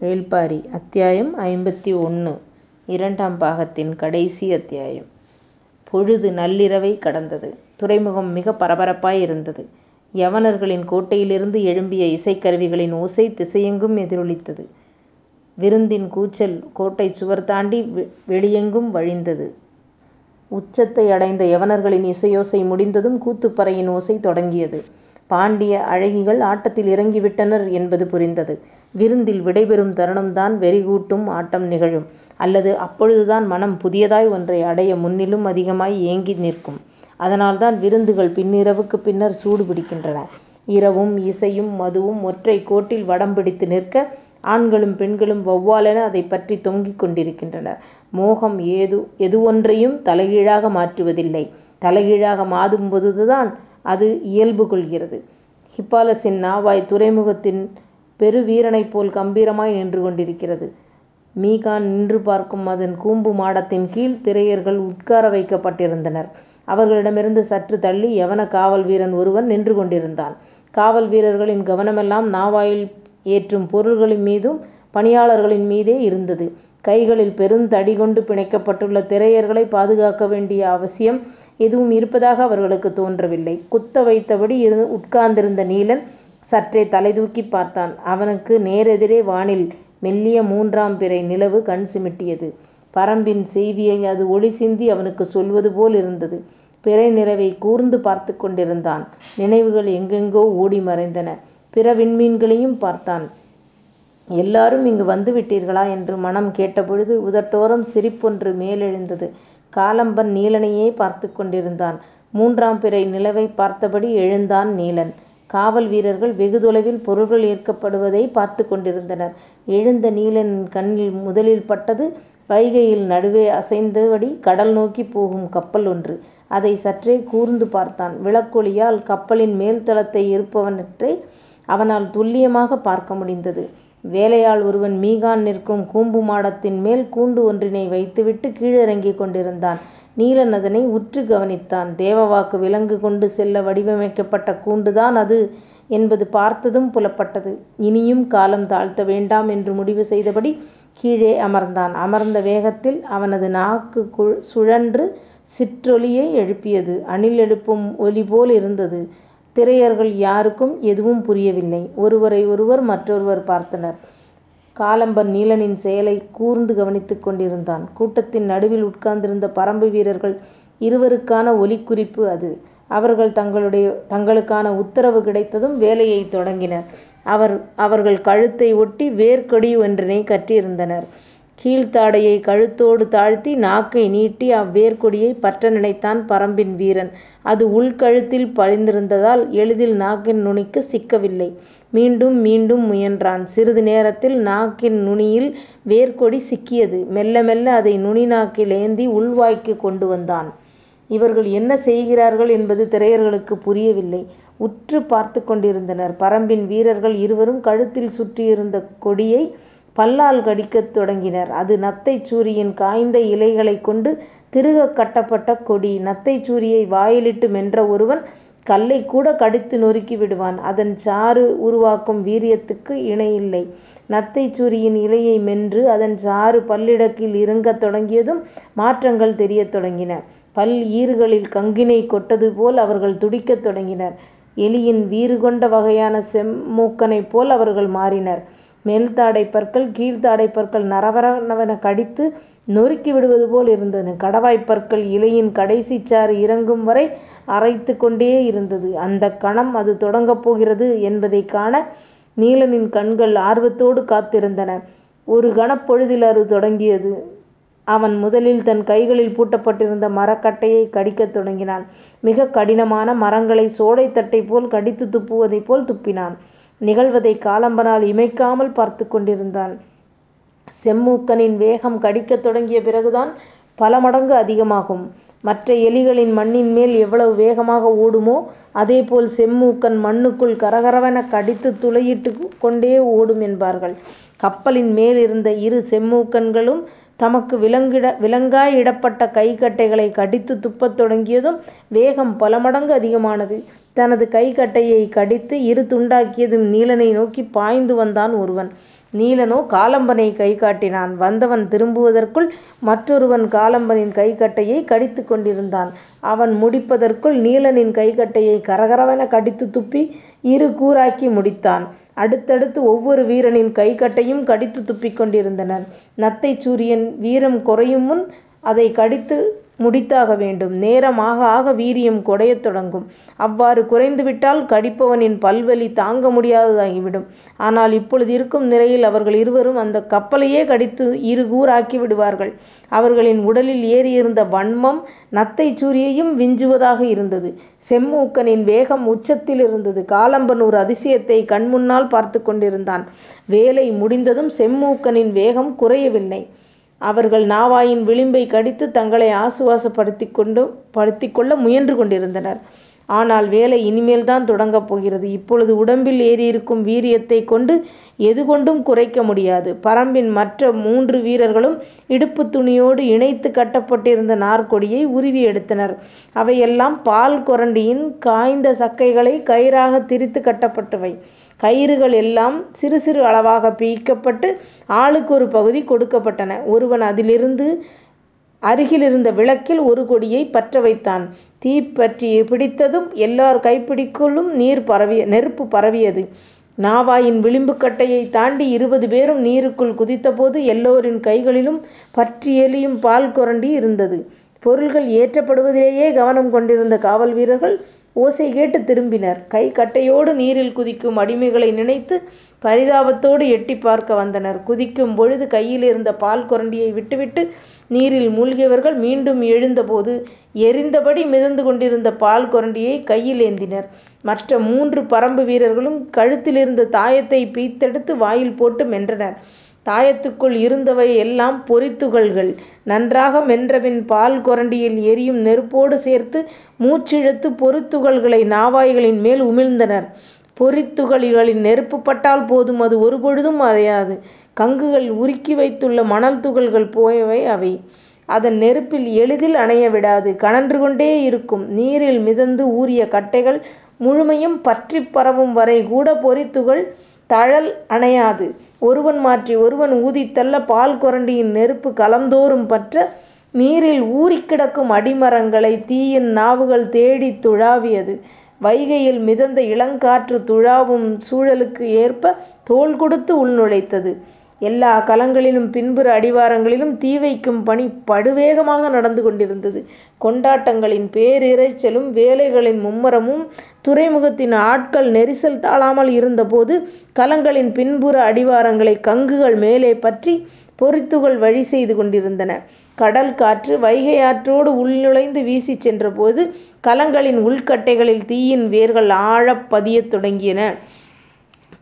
வேள்பாரி அத்தியாயம் ஐம்பத்தி ஒன்று இரண்டாம் பாகத்தின் கடைசி அத்தியாயம். பொழுது நள்ளிரவை கடந்தது. துறைமுகம் மிக பரபரப்பாய் இருந்தது. யவனர்களின் கோட்டையிலிருந்து எழும்பிய இசைக்கருவிகளின் ஓசை திசையெங்கும் எதிரொலித்தது. விருந்தின் கூச்சல் கோட்டை சுவர் தாண்டி வெளியெங்கும் வழிந்தது. உச்சத்தை அடைந்த யவனர்களின் இசையோசை முடிந்ததும் கூத்துப்பறையின் ஓசை தொடங்கியது. பாண்டிய அழகிகள் ஆட்டத்தில் இறங்கிவிட்டனர் என்பது புரிந்தது. விருந்தில் விடைபெறும் தருணம்தான் வெறிகூட்டும் ஆட்டம் நிகழும். அல்லது அப்பொழுதுதான் மனம் புதியதாய் ஒன்றை அடைய முன்னிலும் அதிகமாய் ஏங்கி நிற்கும். அதனால்தான் விருந்துகள் பின்னிரவுக்குப் பின்னர் சூடு பிடிக்கின்றன. இரவும் இசையும் மதுவும் ஒற்றைக் கோட்டில் வடம் பிடித்து நிற்க, ஆண்களும் பெண்களும் வௌவாலென அதைப் பற்றித் தொங்கிக் கொண்டிருக்கின்றனர். மோகம் எதுவொன்றையும் தலைகீழாக மாற்றுவதில்லை. தலைகீழாக மாறும்போதுதான் அது இயல்பு கொள்கிறது. ஹிப்பாலஸின் நாவாய் துறைமுகத்தின் பெருவீரனைப்போல் கம்பீரமாய் நின்று கொண்டிருக்கிறது. மீகான் நின்று பார்க்கும் அதன் கூம்பு மாடத்தின் கீழ் திரையர்கள் உட்கார வைக்கப்பட்டிருந்தனர். அவர்களிடமிருந்து சற்று தள்ளி யவன காவல் வீரன் ஒருவன் நின்று கொண்டிருந்தான். காவல் வீரர்களின் கவனமெல்லாம் நாவாயில் ஏற்றும் பொருள்களின் மீதும் பணியாளர்களின் மீதே இருந்தது. கைகளில் பெருந்தடி கொண்டு பிணைக்கப்பட்டுள்ள திரையர்களை பாதுகாக்க வேண்டிய அவசியம் எதுவும் இருப்பதாக அவர்களுக்குத் தோன்றவில்லை. குத்த வைத்தபடி உட்கார்ந்திருந்த நீலன் சற்றே தலைதூக்கிப் பார்த்தான். அவனுக்கு நேரெதிரே வானில் மெல்லிய மூன்றாம் பிறை நிலவு கண் சிமிட்டியது. பரம்பின் செய்தியை அது ஒளி சிந்தி அவனுக்குச் சொல்வது போல் இருந்தது பிறை நிலவைக் கூர்ந்து பார்த்துக் கொண்டிருந்தான். நினைவுகள் எங்கெங்கோ ஓடி மறைந்தன. பிற விண்மீன்களையும் பார்த்தான். எல்லாரும் இங்கு வந்துவிட்டீர்களா என்று மனம் கேட்டபொழுது உதட்டோரம் சிரிப்பொன்று மேலெழுந்தது. காலம்பன் நீலனையே பார்த்துக் கொண்டிருந்தான். மூன்றாம் பிறை நிலவைப் பார்த்தபடி எழுந்தான் நீலன். காவல் வீரர்கள் வெகு தொலைவில் பொருள்கள் ஏற்றப்படுவதைப் பார்த்துக் கொண்டிருந்தனர். எழுந்த நீலனின் கண்ணில் முதலில் பட்டது வைகையில் நடுவே அசைந்தபடி கடல் நோக்கிப் போகும் கப்பல் ஒன்று. அதைச் சற்றே கூர்ந்து பார்த்தான். விளக்கொளியால் கப்பலின் மேல்தளத்தை இருப்பவற்றை அவனால் துல்லியமாகப் பார்க்க முடிந்தது. வேலையாள் ஒருவன் மீகான் நிற்கும் கூம்பு மாடத்தின் மேல் கூண்டு ஒன்றினை வைத்துவிட்டுக் கீழிறங்கிக் கொண்டிருந்தான். நீலன் அதனை உற்றுக் கவனித்தான். தேவவாக்கு விலங்கு கொண்டு செல்ல வடிவமைக்கப்பட்ட கூண்டுதான் அது என்பது பார்த்ததும் புலப்பட்டது. இனியும் காலம் தாழ்த்த வேண்டாம் என்று முடிவு செய்தபடி கீழே அமர்ந்தான். அமர்ந்த வேகத்தில் அவனது நாக்கு சுழன்று சிற்றொலியை எழுப்பியது. அணில் எழுப்பும் ஒலிபோலிருந்தது. திரையர்கள் யாருக்கும் எதுவும் புரியவில்லை. ஒருவரை ஒருவர் மற்றொருவர் பார்த்தனர். காலம்பன் நீலனின் செயலைக் கூர்ந்து கவனித்துக் கொண்டிருந்தான். கூட்டத்தின் நடுவில் உட்கார்ந்திருந்த பரம்பு வீரர்கள் இருவருக்கான ஒலிக்குறிப்பு அது. அவர்கள் தங்களுக்கான உத்தரவு கிடைத்ததும் வேலையைத் தொடங்கினர். அவர்கள் கழுத்தை ஒட்டி வேர்க்கொடி ஒன்றினைக் கட்டியிருந்தனர். கீழ்த்தாடையைக் கழுத்தோடு தாழ்த்தி நாக்கை நீட்டி அவ்வேற்கொடியைப் பற்ற நினைத்தான் பரம்பின் வீரன். அது உள்கழுத்தில் பதிந்திருந்ததால் எளிதில் நாக்கின் நுனிக்குச் சிக்கவில்லை. மீண்டும் மீண்டும் முயன்றான். சிறிது நேரத்தில் நாக்கின் நுனியில் வேர்க்கொடி சிக்கியது. மெல்ல மெல்ல அதை நுனி நாக்கில் ஏந்தி உள்வாய்க்குக் கொண்டு வந்தான். இவர்கள் என்ன செய்கிறார்கள் என்பது திரையர்களுக்குப் புரியவில்லை. உற்றுப் பார்த்துக் கொண்டிருந்தனர். பரம்பின் வீரர்கள் இருவரும் கழுத்தில் சுற்றியிருந்த கொடியை பல்லால் கடிக்கத் தொடங்கினர். அது நத்தைச் சூரியின் காய்ந்த இலைகளைக் கொண்டு திருகக் கட்டப்பட்ட கொடி. நத்தைச் சூரியை வாயிலிட்டு மென்ற ஒருவன் கல்லைக்கூடக் கடித்து நொறுக்கி விடுவான். அதன் சாறு உருவாக்கும் வீரியத்துக்கு இணையில்லை. நத்தைச் சூரியின் இலையை மென்று அதன் சாறு பல்லிடுக்கில் இறங்கத் தொடங்கியதும் மாற்றங்கள் தெரியத் தொடங்கின. பல் ஈறுகளில் கங்கினை கொட்டது போல் அவர்கள் துடிக்கத் தொடங்கினர். எலியின் வீறு கொண்ட வகையான செம்மூக்கனைப் போல் அவர்கள் மாறினர். மேல்தாடைப் பற்கள் கீழ்த்தாடைப் பற்கள் நறநறவெனக் கடித்து நொறுக்கி விடுவது போல் இருந்தன. கடவாய்ப் பற்கள் இலையின் கடைசிச் சாறு இறங்கும் வரை அரைத்துக் கொண்டேயிருந்தது. அந்தக் கணம் அது தொடங்கப் போகிறது என்பதைக் காண நீலனின் கண்கள் ஆர்வத்தோடு காத்திருந்தன. ஒரு கணப்பொழுதில் அது தொடங்கியது. அவன் முதலில் தன் கைகளில் பூட்டப்பட்டிருந்த மரக்கட்டையைக் கடிக்கத் தொடங்கினான். மிகக் கடினமான மரங்களைச் சோடை தட்டை போல் கடித்துத் துப்புவதைப் போல் துப்பினான். நிகழ்வதைக் காலம்பனால் இமைக்காமல் பார்த்துக் கொண்டிருந்தான். செம்மூக்கனின் வேகம் கடிக்கத் தொடங்கிய பிறகுதான் பல மடங்கு அதிகமாகும். மற்ற எலிகளின் மண்ணின் மேல் எவ்வளவு வேகமாக ஓடுமோ அதேபோல் செம்மூக்கன் மண்ணுக்குள் கரகரவெனக் கடித்துத் துளையிட்டுக் கொண்டே ஓடும் என்பார்கள். கப்பலின் மேலிருந்த இரு செம்மூக்கன்களும் தமக்கு விலங்காய் இடப்பட்ட கைக்கட்டைகளை கடித்துத் துப்பத் தொடங்கியதும் வேகம் பல மடங்கு அதிகமானது. தனது கைக்கட்டையைக் கடித்து இரு துண்டாக்கியதும் நீலனை நோக்கிப் பாய்ந்து வந்தான் ஒருவன். நீலனோ காலம்பனை கை காட்டினான். வந்தவன் திரும்புவதற்குள் மற்றொருவன் காலம்பனின் கைக்கட்டையைக் கடித்துக் கொண்டிருந்தான். அவன் முடிப்பதற்குள் நீலனின் கைக்கட்டையைக் கரகரவெனக் கடித்துத் துப்பி இரு கூறாக்கி முடித்தான். அடுத்தடுத்து ஒவ்வொரு வீரனின் கைக்கட்டையும் கடித்துத் துப்பிக் கொண்டிருந்தனர். நத்தைச் சூரியன் வீரம் குறையுமுன் அதைக் கடித்து முடித்தாக வேண்டும். நேரம் ஆக ஆக வீரியம் குறையத் தொடங்கும். அவ்வாறு குறைந்துவிட்டால் கடிப்பவனின் பல்வலி தாங்க முடியாததாகிவிடும். ஆனால் இப்பொழுது இருக்கும் நிலையில் அவர்கள் இருவரும் அந்த கப்பலையே கடித்து இரு கூறாக்கிவிடுவார்கள். அவர்களின் உடலில் ஏறியிருந்த வன்மம் நத்தைச் சூரியையும் விஞ்சுவதாக இருந்தது. செம்மூக்கனின் வேகம் உச்சத்திலிருந்தது. காலம்பன் ஒரு அதிசயத்தை கண்முன்னால் பார்த்து கொண்டிருந்தான். வேலை முடிந்ததும் செம்மூக்கனின் வேகம் குறையவில்லை. அவர்கள் நாவாயின் விளிம்பைக் கடித்துத் தங்களை ஆசுவாசப்படுத்திக் கொள்ள முயன்று கொண்டிருந்தனர். ஆனால் வேலை இனிமேல்தான் தொடங்கப் போகிறது. இப்பொழுது உடம்பில் ஏறியிருக்கும் வீரியத்தைக் கொண்டு எதுகொண்டும் குறைக்க முடியாது. பரம்பின் மற்ற மூன்று வீரர்களும் இடுப்புத் துணியோடு இணைத்துக் கட்டப்பட்டிருந்த நார்க்கொடியை உருவி எடுத்தனர். அவையெல்லாம் பால் கொரண்டியின் காய்ந்த சக்கைகளைக் கயிறாகத் திரித்துக் கட்டப்பட்டவை. கயிறுகள் எல்லாம் சிறு சிறு அளவாகப் பிய்க்கப்பட்டு ஒரு பகுதி கொடுக்கப்பட்டன. ஒருவன் அதிலிருந்து அருகிலிருந்த விளக்கில் ஒரு கொடியைப் பற்ற வைத்தான். தீ பற்றி பிடித்ததும் எல்லார் கைப்பிடிக்குள்ளும் நெருப்பு பரவியது. நாவாயின் விளிம்புக்கட்டையைத் தாண்டி இருபது பேரும் நீருக்குள் குதித்தபோது எல்லோரின் கைகளிலும் பற்றி எரியும் பால் கொரண்டி இருந்தது. பொருள்கள் ஏற்றப்படுவதிலேயே கவனம் கொண்டிருந்த காவல் வீரர்கள் ஓசை கேட்டு திரும்பினர். கை கட்டையோடு நீரில் குதிக்கும் அடிமைகளை நினைத்து பரிதாபத்தோடு எட்டிப் பார்க்க வந்தனர். குதிக்கும் பொழுது கையிலிருந்த பால் கொரண்டியை விட்டுவிட்டு நீரில் மூழ்கியவர்கள் மீண்டும் எழுந்தபோது எரிந்தபடி மிதந்து கொண்டிருந்த பால் குரண்டியை கையில் ஏந்தினர். மற்ற மூன்று பரம்பு வீரர்களும் கழுத்திலிருந்த தாயத்தை பிய்த்தெடுத்து வாயில் போட்டு மென்றனர். தாயத்துக்குள் இருந்தவை எல்லாம் பொறித்துகள்கள். நன்றாக மென்றபின் பால் கொரண்டியில் எரியும் நெருப்போடு சேர்த்து மூச்சிழுத்துப் பொறித்துகள்களை நாவாய்களின் மேல் உமிழ்ந்தனர். பொறித்துகளின் நெருப்புப் பட்டால் போதும் அது ஒருபொழுதும் அணையாது. கங்குகள் உருக்கி வைத்துள்ள மணல் துகள்கள் போயவை அவை. அதன் நெருப்பில் எளிதில் அணைய விடாது. கனன்று கொண்டே இருக்கும். நீரில் மிதந்து ஊறிய கட்டைகள் முழுமையும் பற்றிப் பரவும் வரைகூட பொறித்துகள் தழல் அணையாது. ஒருவன் மாற்றி ஒருவன் ஊதித் தள்ள பால் கொரண்டியின் நெருப்பு களம்தோறும் பற்ற நீரில் ஊறிக் கிடக்கும் அடிமரங்களைத் தீயின் நாவுகள் தேடித் துழாவியது. வைகையில் மிதந்த இளங்காற்று துழாவும் சூழலுக்கு ஏற்ப தோள் கொடுத்து எல்லா கலங்களிலும் பின்புற அடிவாரங்களிலும் தீ வைக்கும் பணி படுவேகமாக நடந்து கொண்டிருந்தது. கொண்டாட்டங்களின் பேரிரைச்சலும் வேலைகளின் மும்முரமும் துறைமுகத்தின் ஆட்கள் நெரிசல் தாழாமல் இருந்தபோது கலங்களின் பின்புற அடிவாரங்களை கங்குகள் மேலே பற்றி பொறித்துகள் வழி செய்து கொண்டிருந்தன. கடல் காற்று வைகை ஆற்றோடு உள்நுழைந்து வீசிச் சென்றபோது கலங்களின் உள்கட்டைகளில் தீயின் வேர்கள் ஆழப் பதியத் தொடங்கின.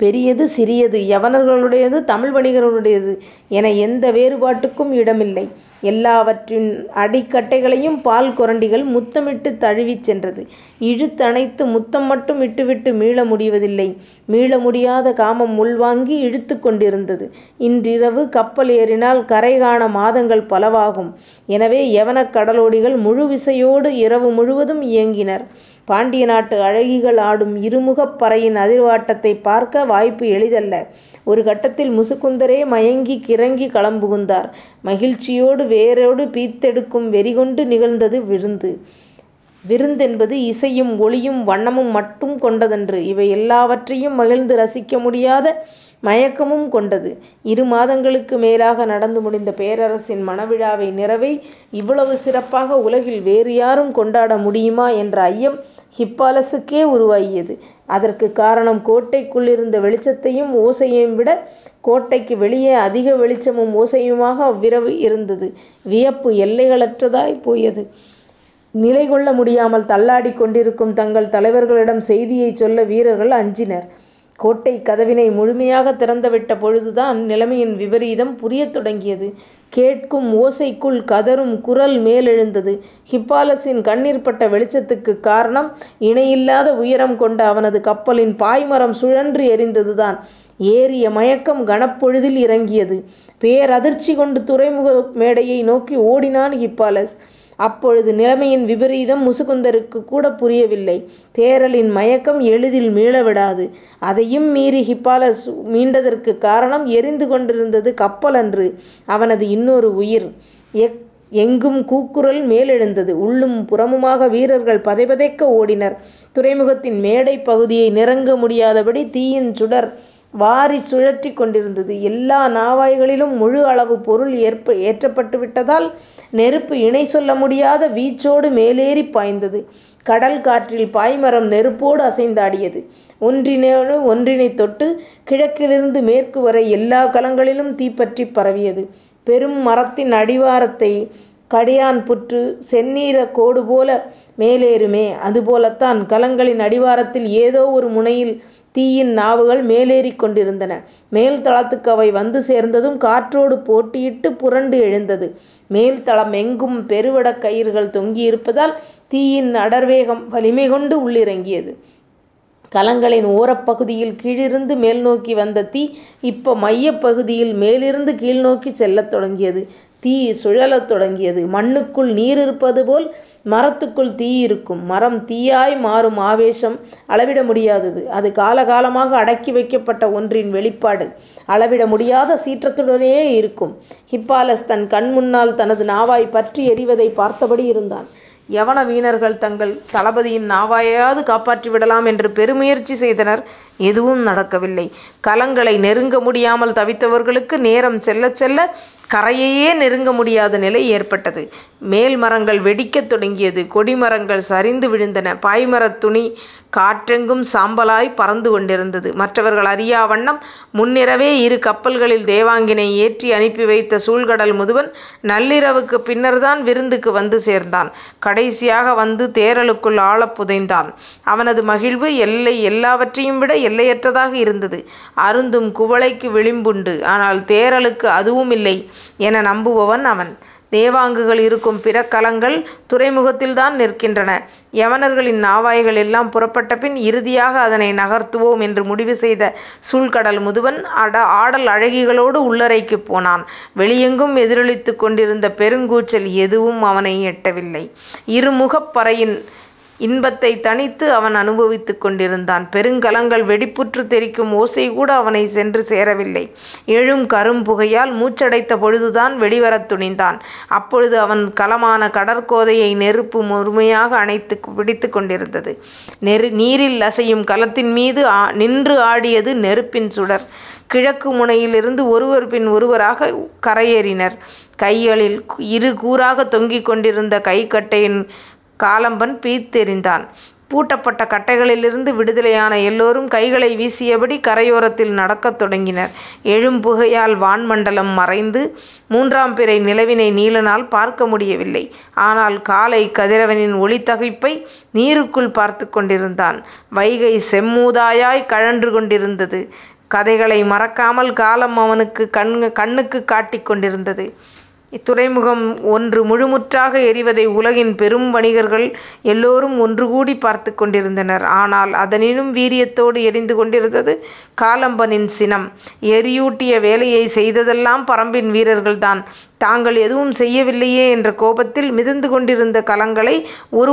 பெரியது சிறியது யவனர்களுடையது தமிழ் வணிகர்களுடையது என எந்த வேறுபாட்டுக்கும் இடமில்லை. எல்லாவற்றின் அடிக்கட்டைகளையும் பால் கொரண்டிகள் முத்தமிட்டுத் தழுவிச் சென்றது. இழுத்தணைத்து முத்தம் மட்டும் இட்டுவிட்டு மீள முடிவதில்லை. மீள முடியாத காமம் உள்வாங்கி இழுத்துக் கொண்டிருந்தது. இன்றிரவு கப்பல் ஏறினால் கரை காண மாதங்கள் பலவாகும். எனவே யவனக் கடலோடிகள் முழு விசையோடு இரவு முழுவதும் இயங்கினர். பாண்டிய நாட்டு அழகிகள் ஆடும் இருமுகப் பறையின் அதிர்வாட்டத்தைப் பார்க்க வாய்ப்பு எளிதல்ல. ஒரு கட்டத்தில் முசுகுந்தரே மயங்கிக் கிறங்கி களம் புகுந்தார். மகிழ்ச்சியோடு வேரோடு பீத்தெடுக்கும் வெறிகொண்டு நிகழ்ந்தது விருந்து. விருந்தென்பது இசையும் ஒளியும் வண்ணமும் மட்டும் கொண்டதன்று. இவை எல்லாவற்றையும் மகிழ்ந்து ரசிக்க முடியாத மயக்கமும் கொண்டது. இரு மாதங்களுக்கு மேலாக நடந்து முடிந்த பேரரசின் மணவிழாவை நிறைவை இவ்வளவு சிறப்பாக உலகில் வேறு யாரும் கொண்டாட முடியுமா என்ற ஐயம் ஹிப்பாலஸுக்கே உருவாகியது. அதற்குக் காரணம் கோட்டைக்குள்ளிருந்த வெளிச்சத்தையும் ஓசையையும்விடக் கோட்டைக்கு வெளியே அதிக வெளிச்சமும் ஓசையுமாக அவ்விரவு இருந்தது. வியப்பு எல்லைகளற்றதாய்ப் போயது. நிலைகொள்ள முடியாமல் தள்ளாடிக் கொண்டிருக்கும் தங்கள் தலைவர்களிடம் செய்தியைச் சொல்ல வீரர்கள் அஞ்சினர். கோட்டைக் கதவினை முழுமையாகத் திறந்துவிட்ட பொழுதுதான் நிலைமையின் விபரீதம் புரியத் தொடங்கியது. கேட்கும் ஓசைக்குள் கதறும் குரல் மேலெழுந்தது. ஹிப்பாலஸின் கண்ணிற்பட்ட வெளிச்சத்துக்குக் காரணம் இணையில்லாத உயரம் கொண்ட அவனது கப்பலின் பாய்மரம் சுழன்று எரிந்ததுதான். ஏறிய மயக்கம் கணப்பொழுதில் இறங்கியது. பேரதிர்ச்சி கொண்டு துறைமுக மேடையை நோக்கி ஓடினான் ஹிப்பாலஸ். அப்பொழுது நிலைமையின் விபரீதம் முசுகுந்தருக்கு கூட புரியவில்லை. தேறலின் மயக்கம் எளிதில் மீளவிடாது. அதையும் மீறி ஹிப்பாலஸ் மீண்டதற்குக் காரணம் எரிந்து கொண்டிருந்தது கப்பலன்று அவனது இன்னொரு உயிர். எங்கும் கூக்குரல் மேலெழுந்தது. உள்ளும் புறமுமாக வீரர்கள் பதைபதைக்க ஓடினர். துறைமுகத்தின் மேடைப் பகுதியை நெருங்க முடியாதபடி தீயின் சுடர் வாரிச் சுழற்றிக் கொண்டிருந்தது. எல்லா நாவாய்களிலும் முழு அளவு பொருள் ஏற்றப்பட்டு விட்டதால் நெருப்பு இணை சொல்ல முடியாத வீச்சோடு மேலேறிப் பாய்ந்தது. கடல் காற்றில் பாய்மரம் நெருப்போடு அசைந்தாடியது. ஒன்றினோடு ஒன்றினைத் தொட்டு, கிழக்கிலிருந்து மேற்கு வரை எல்லா கலங்களிலும் தீப்பற்றிப் பரவியது. பெரும் மரத்தின் அடிவாரத்தை கடியான் புற்று செந்நிறக் கோடுபோல மேலேறுமே அதுபோலத்தான் கலங்களின் அடிவாரத்தில் ஏதோ ஒரு முனையில் தீயின் நாவுகள் மேலேறிக் கொண்டிருந்தன. மேல் தளத்துக்கு அவை வந்து சேர்ந்ததும் காற்றோடு போட்டியிட்டுப் புரண்டு எழுந்தது. மேல் தளம் எங்கும் கயிர்கள் கயிறுகள் தொங்கியிருப்பதால் தீயின் அடர்வேகம் வலிமை கொண்டு உள்ளிறங்கியது. கலங்களின் ஓரப் பகுதியில் கீழிருந்து மேல்நோக்கி வந்த தீ இப்போ மையப்பகுதியில் மேலிருந்து கீழ்நோக்கிச் செல்லத் தொடங்கியது. தீ சுழலத் தொடங்கியது. மண்ணுக்குள் நீர் இருப்பது போல் மரத்துக்குள் தீ இருக்கும். மரம் தீயாய் மாறும் ஆவேசம் அளவிட முடியாதது. அது காலகாலமாக அடக்கி வைக்கப்பட்ட ஒன்றின் வெளிப்பாடு. அளவிட முடியாத சீற்றத்துடனே இருக்கும். ஹிப்பாலஸ் தன் கண் முன்னால் தனது நாவாய் பற்றி எரிவதைப் பார்த்தபடி இருந்தான். யவன வீணர்கள் தங்கள் தளபதியின் காப்பாற்றி விடலாம் என்று பெருமுயற்சி செய்தனர். எதுவும் நடக்கவில்லை. கலங்களை நெருங்க முடியாமல் தவித்தவர்களுக்கு நேரம் செல்லச் செல்ல கரையையே நெருங்க முடியாத நிலை ஏற்பட்டது. மேல் மரங்கள் வெடிக்கத் தொடங்கியது. கொடிமரங்கள் சரிந்து விழுந்தன. பாய்மரத் துணி காற்றெங்கும் சாம்பலாய்ப் பறந்து கொண்டிருந்தது. மற்றவர்கள் அறியா வண்ணம் முன்னிரவே இரு கப்பல்களில் தேவாங்கினை ஏற்றி அனுப்பி வைத்த சூழ்கடல் முதுவன் நள்ளிரவுக்குப் பின்னர்தான் விருந்துக்கு வந்து சேர்ந்தான். கடைசியாக வந்து தேறலுக்குள் ஆழப் புதைந்தான். அவனது மகிழ்வு எல்லை எல்லாவற்றையும் விட எல்லையற்றதாக இருந்தது. அருந்தும் குவளைக்கு விளிம்புண்டு. ஆனால் தேறலுக்கு அதுவுமில்லை என நம்புபவன் அவன். தேவாங்குகள் இருக்கும் பிற கலங்கள் துறைமுகத்தில்தான் நிற்கின்றன. யவனர்களின் நாவாய்கள் எல்லாம் புறப்பட்டபின் இறுதியாக அதனை நகர்த்துவோம் என்று முடிவு செய்த சூழ்கடல் முதுவன் ஆடல் அழகிகளோடு உள்ளறைக்குப் போனான். வெளியெங்கும் எதிரொலித்துக் கொண்டிருந்த பெருங்கூச்சல் எதுவும் அவனை எட்டவில்லை. இருமுகப் பறையின் இன்பத்தைத் தனித்து அவன் அனுபவித்துக் கொண்டிருந்தான். பெருங்கலங்கள் வெடிப்புற்றுத் தெறிக்கும் ஓசைகூட அவனைச் சென்று சேரவில்லை. எழும் கரும்புகையால் மூச்சடைத்த பொழுதுதான் வெளிவரத் துணிந்தான். அப்பொழுது அவன் கலமான கடற்கோதையை நெருப்பு முழுமையாக அணைத்துப் பிடித்துக் கொண்டிருந்தது. நீரில் அசையும் கலத்தின்மீது நின்று ஆடியது நெருப்பின் சுடர். கிழக்கு முனையிலிருந்து ஒருவர் பின் ஒருவராகக் கரையேறினர். கைகளில் இரு கூறாகத் தொங்கிக் கொண்டிருந்த கைக்கட்டையின் காலம்பன் பீத்தெறிந்தான் பூட்டப்பட்ட கட்டைகளிலிருந்து விடுதலையான எல்லோரும் கைகளை வீசியபடி கரையோரத்தில் நடக்கத் தொடங்கினர். எழும் புகையால் வான்மண்டலம் மறைந்து, மூன்றாம் பிறை நிலவினை நீலனால் பார்க்க முடியவில்லை. ஆனால் காலை கதிரவனின் ஒளித்தகைப்பை நீருக்குள் பார்த்துக் கொண்டிருந்தான். வைகை செம்மூதாயாய் கழன்று கொண்டிருந்தது. கதைகளை மறக்காமல் காலம் அவனுக்குக் கண்ணுக்குக் காட்டிக் கொண்டிருந்தது. இத்துறைமுகம் ஒன்று முழுமுற்றாக எரிவதை உலகின் பெரும் வணிகர்கள் எல்லோரும் ஒன்றுகூடிப் பார்த்துக் கொண்டிருந்தனர். ஆனால் அதனினும் வீரியத்தோடு எரிந்து கொண்டிருந்தது காலம்பனின் சினம். எரியூட்டிய வேலையைச் செய்ததெல்லாம் பரம்பின் வீரர்கள்தான். தாங்கள் எதுவும் செய்யவில்லையே என்ற கோபத்தில் மிதந்து கொண்டிருந்த கலங்களை ஒரு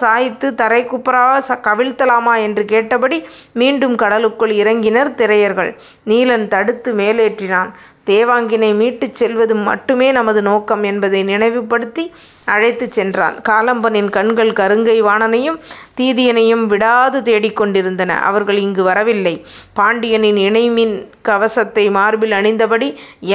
சாய்த்து சாய்த்துத் ச கவிழ்த்தலாமா என்று கேட்டபடி மீண்டும் கடலுக்குள் இறங்கினர் திரையர்கள். நீலன் தடுத்து மேலேற்றினான். தேவாங்கினை மீட்டுச் செல்வது மட்டுமே நமது நோக்கம் என்பதை நினைவுபடுத்தி அழைத்துச் சென்றான். காலம்பனின் கண்கள் கருங்கை வாணனையும் தீதியனையும் விடாது தேடிக் கொண்டிருந்தன. அவர்கள் இங்கு வரவில்லை. பாண்டியனின் இணைமின் கவசத்தை மார்பில் அணிந்தபடி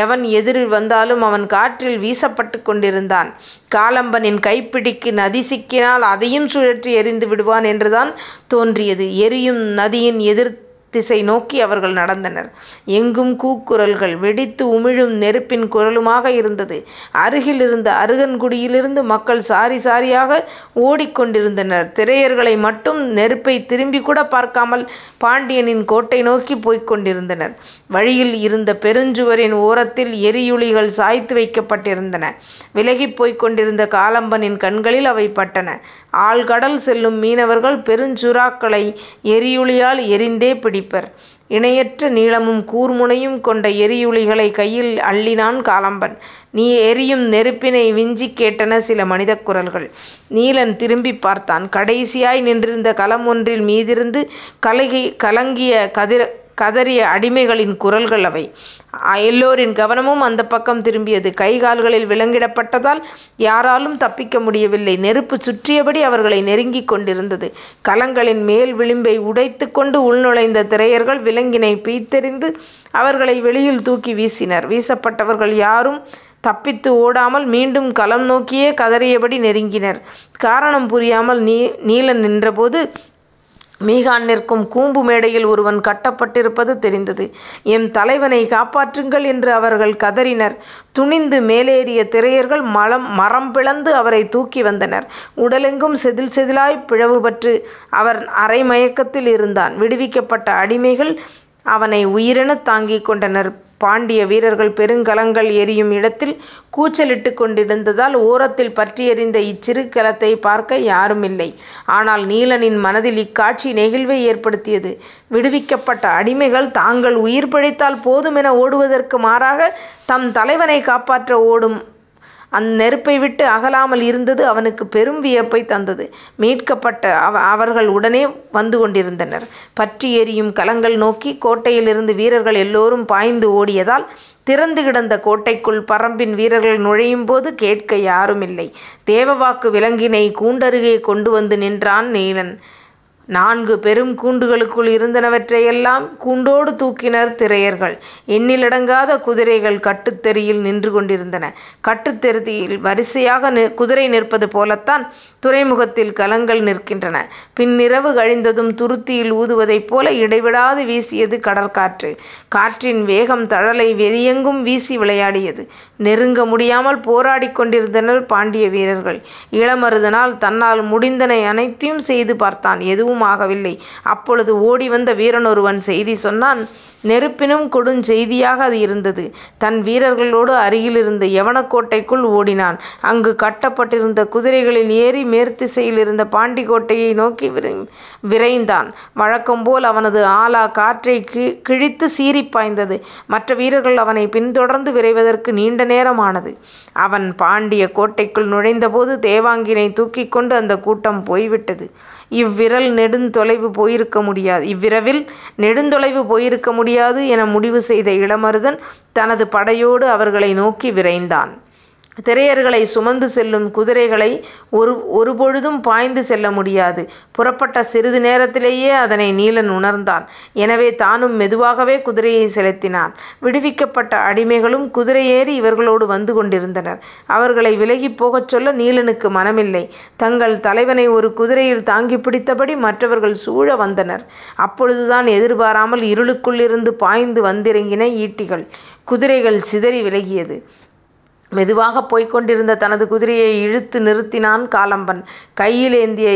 எவன் எதிரில் வந்தாலும் அவன் காற்றில் வீசப்பட்டுக் கொண்டிருந்தான். காலம்பனின் கைப்பிடிக்கு நதி சிக்கினால் அதையும் சுழற்றி எறிந்து விடுவான் என்றுதான் தோன்றியது. எரியும் நதியின் எதிர் திசை நோக்கி அவர்கள் நடந்தனர். எங்கும் கூக்குரல்கள். வெடித்து உமிழும் நெருப்பின் குரலுமாக இருந்தது. அருகிலிருந்த அருகன்குடியிலிருந்து மக்கள் சாரி சாரியாக ஓடிக் கொண்டிருந்தனர். திரையர்களை மட்டும் நெருப்பை திரும்பிக்கூட பார்க்காமல் பாண்டியனின் கோட்டை நோக்கிப் போய்க் கொண்டிருந்தனர். வழியில் இருந்த பெருஞ்சுவரின் ஓரத்தில் எரியுளிகள் சாய்த்து வைக்கப்பட்டிருந்தன. விலகிப் போய்க் கொண்டிருந்த காலம்பனின் கண்களில் அவை பட்டன. ஆழ்கடல் செல்லும் மீனவர்கள் பெருஞ்சுறாக்களை எரியுளியால் எறிந்தே பிடிப்பர். இணையற்ற நீளமும் கூர்முனையும் கொண்ட எரியுளிகளை கையில் அள்ளினான் காலம்பன். நீ எரியும் நெருப்பினை விஞ்சிக் கேட்டன சில மனிதக் குரல்கள். நீலன் திரும்பிப் பார்த்தான். கடைசியாய் நின்றிருந்த கலம் ஒன்றின் மீதிருந்து கலங்கிய கதறிய அடிமைகளின் குரல்கள் அவை. எல்லோரின் கவனமும் அந்தப் பக்கம் திரும்பியது. கை கால்களில் விலங்கிடப்பட்டதால் யாராலும் தப்பிக்க முடியவில்லை. நெருப்பு சுற்றியபடி அவர்களை நெருங்கிக் கொண்டிருந்தது. கலங்களின் மேல் விளிம்பை உடைத்துக் கொண்டு உள்நுழைந்த திரையர்கள் விலங்கினைப் பிய்த்தெறிந்து அவர்களை வெளியில் தூக்கி வீசினர். வீசப்பட்டவர்கள் யாரும் தப்பித்து ஓடாமல் மீண்டும் கலம் நோக்கியே கதறியபடி நெருங்கினர். காரணம் புரியாமல் நீலன் நின்றபோது மீகான் நிற்கும் கூம்பு மேடையில் ஒருவன் கட்டப்பட்டிருப்பது தெரிந்தது. எம் தலைவனை காப்பாற்றுங்கள் என்று அவர்கள் கதறினர். துணிந்து மேலேறிய திரையர்கள் மரம் பிளந்து அவரைத் தூக்கி வந்தனர். உடலெங்கும் செதில் செதிலாய்ப் பிளவுபட்டு அவன் அரை மயக்கத்தில் இருந்தான். விடுவிக்கப்பட்ட அடிமைகள் அவனை உயிரெனத் தாங்கிக் கொண்டனர். பாண்டிய வீரர்கள் பெருங்கலங்கள் எரியும் இடத்தில் கூச்சலிட்டுக் கொண்டிருந்ததால் ஓரத்தில் பற்றியெரிந்த இச்சிறு கலத்தைப் பார்க்க யாருமில்லை. ஆனால் நீலனின் மனதில் இக்காட்சி நெகிழ்வை ஏற்படுத்தியது. விடுவிக்கப்பட்ட அடிமைகள் தாங்கள் உயிர் பிழைத்தால் போதுமென ஓடுவதற்கு மாறாக தம் தலைவனைக் காப்பாற்ற ஓடும் அந்நெருப்பை விட்டு அகலாமல் இருந்தது அவனுக்குப் பெரும் வியப்பைத் தந்தது. மீட்கப்பட்ட அவர்கள் உடனே வந்து கொண்டிருந்தனர். பற்றி எரியும் கலங்கள் நோக்கி கோட்டையிலிருந்து வீரர்கள் எல்லோரும் பாய்ந்து ஓடியதால் திறந்து கிடந்த கோட்டைக்குள் பறம்பின் வீரர்கள் நுழையும்போது கேட்க யாருமில்லை. தேவவாக்கு விலங்கினைக் கூண்டருகே கொண்டு வந்து நின்றான் நீலன். நான்கு பெரும் கூண்டுகளுக்குள் இருந்தனவற்றையெல்லாம் கூண்டோடு தூக்கினர் திரையர்கள். எண்ணிலடங்காத குதிரைகள் கட்டுத்தெறியில் நின்று கொண்டிருந்தன. கட்டுத்தெரியில் வரிசையாக குதிரை நிற்பது போலத்தான் துறைமுகத்தில் கலங்கள் நிற்கின்றன. பின்னிரவு கழிந்ததும் துருத்தியில் ஊதுவதைப் போல இடைவிடாது வீசியது கடற்காற்று. காற்றின் வேகம் தழலை வெளியெங்கும் வீசி விளையாடியது. நெருங்க முடியாமல் போராடிக் கொண்டிருந்தனர் பாண்டிய வீரர்கள். இளமருதனால் தன்னால் முடிந்தன அனைத்தையும் செய்து பார்த்தான். எதுவும் ஆகவில்லை. அப்பொழுது ஓடிவந்த வீரனொருவன் செய்தி சொன்னான். நெருப்பினும் கொடுஞ் செய்தியாக அது இருந்தது. தன் வீரர்களோடு அருகிலிருந்த யவனக்கோட்டைக்குள் ஓடினான். அங்கு கட்டப்பட்டிருந்த குதிரைகளில் ஏறி மேற்திசையிலிருந்த பாண்டி கோட்டையை நோக்கி விரைந்தான். வழக்கம்போல் அவனது ஆலா காற்றைக் கிழித்துச் சீறிப் பாய்ந்தது. மற்ற வீரர்கள் அவனைப் பின்தொடர்ந்து விரைவதற்கு நீண்ட நேரம் ஆனது. அவன் பாண்டிய கோட்டைக்குள் நுழைந்தபோது தேவாங்கினைத் தூக்கிக் கொண்டு அந்தக் கூட்டம் போய்விட்டது. இவ்விரல் நெடுந்தொலைவு போயிருக்க முடியாது இவ்விரவில் நெடுந்தொலைவு போயிருக்க முடியாது என முடிவு செய்த இளமருதன் தனது படையோடு அவர்களை நோக்கி விரைந்தான். திரையர்களை சுமந்து செல்லும் குதிரைகளை ஒரு ஒருபொழுதும் பாய்ந்து செல்ல முடியாது. புறப்பட்ட சிறிது நேரத்திலேயே அதனை நீலன் உணர்ந்தான். எனவே தானும் மெதுவாகவே குதிரையை செலுத்தினான். விடுவிக்கப்பட்ட அடிமைகளும் குதிரையேறி இவர்களோடு வந்து கொண்டிருந்தனர். அவர்களை விலகிப் போகச் சொல்ல நீலனுக்கு மனமில்லை. தங்கள் தலைவனை ஒரு குதிரையில் தாங்கி பிடித்தபடி மற்றவர்கள் சூழ வந்தனர். அப்பொழுதுதான் எதிர்பாராமல் இருளுக்குள்ளிருந்து பாய்ந்து வந்திறங்கின ஈட்டிகள். குதிரைகள் சிதறி விலகியது. மெதுவாகப் போய்க் கொண்டிருந்த தனது குதிரையை இழுத்து நிறுத்தினான் காலம்பன். கையில் ஏந்திய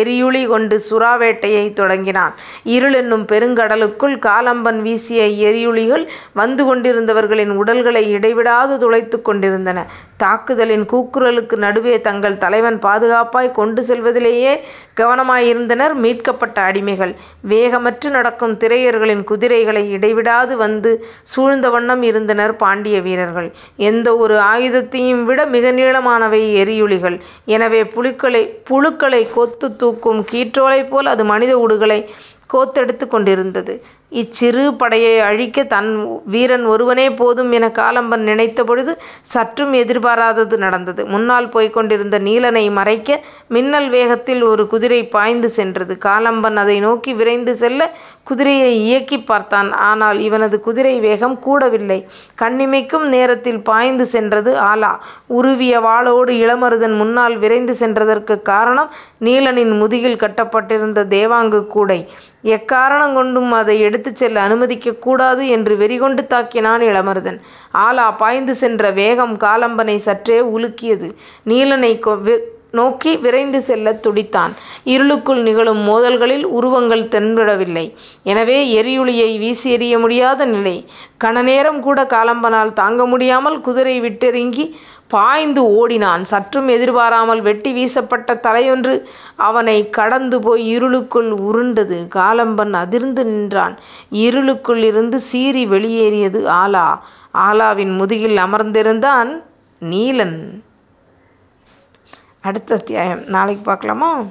எரியுளி கொண்டு சுறாவேட்டையை தொடங்கினான். இருள் என்னும் பெருங்கடலுக்குள் காலம்பன் வீசிய எரியுளிகள் வந்து கொண்டிருந்தவர்களின் உடல்களை இடைவிடாது துளைத்துக் கொண்டிருந்தன. தாக்குதலின் கூக்குரலுக்கு நடுவே தங்கள் தலைவன் பாதுகாப்பாய்க் கொண்டு செல்வதிலேயே கவனமாயிருந்தனர் மீட்கப்பட்ட அடிமைகள். வேகமற்று நடக்கும் திரையர்களின் குதிரைகளை இடைவிடாது வந்து சூழ்ந்த வண்ணம் இருந்தனர் பாண்டிய வீரர்கள். எந்த ஒரு ஆயுதத்தையும் விட மிக நீளமானவை எரியுளிகள். எனவே புழுக்களைக் கோத்துத் தூக்கும் கீற்றோலை போல் அது மனித உடல்களைக் கோத்தெடுத்துக் கொண்டிருந்தது. இச்சிறு படையை அழிக்கத் தன் வீரன் ஒருவனே போதும் எனக் காலம்பன் நினைத்தபொழுது சற்றும் எதிர்பாராதது நடந்தது. முன்னால் போய்க் கொண்டிருந்த நீலனை மறைக்க மின்னல் வேகத்தில் ஒரு குதிரை பாய்ந்து சென்றது. காலம்பன் அதை நோக்கி விரைந்து செல்ல குதிரையை இயக்கிப் பார்த்தான். ஆனால் இவனது குதிரை வேகம் கூடவில்லை. கண்ணிமைக்கும் நேரத்தில் பாய்ந்து சென்றது ஆலா. உருவிய வாளோடு இளமருதன் முன்னால் விரைந்து சென்றதற்குக் காரணம் நீலனின் முதுகில் கட்டப்பட்டிருந்த தேவாங்கு கூடை. எக்காரணங் கொண்டும் அதை எடுத்துச் செல்ல அனுமதிக்கக் கூடாது என்று வெறிகொண்டு தாக்கினான் இளமருதன். ஆலா பாய்ந்து சென்ற வேகம் காலம்பனை சற்றே உலுக்கியது. நீலனை நோக்கி விரைந்து செல்லத் துடித்தான். இருளுக்குள் நிகழும் மோதல்களில் உருவங்கள் தென்படவில்லை. எனவே எரியுளியை வீசி எறிய முடியாத நிலை. கணநேரம் கூட காலம்பனால் தாங்க முடியாமல் குதிரை விட்டெறிங்கி பாய்ந்து ஓடினான். சற்றும் எதிர்பாராமல் வெட்டி வீசப்பட்ட தலையொன்று அவனை கடந்து போய் இருளுக்குள் உருண்டது. காலம்பன் அதிர்ந்து நின்றான். இருளுக்குள் இருந்து சீறி வெளியேறியது ஆலா. ஆலாவின் முதுகில் அமர்ந்திருந்தான் நீலன். அடுத்த அத்தியாயம் நாளைக்கு பார்க்கலாமா?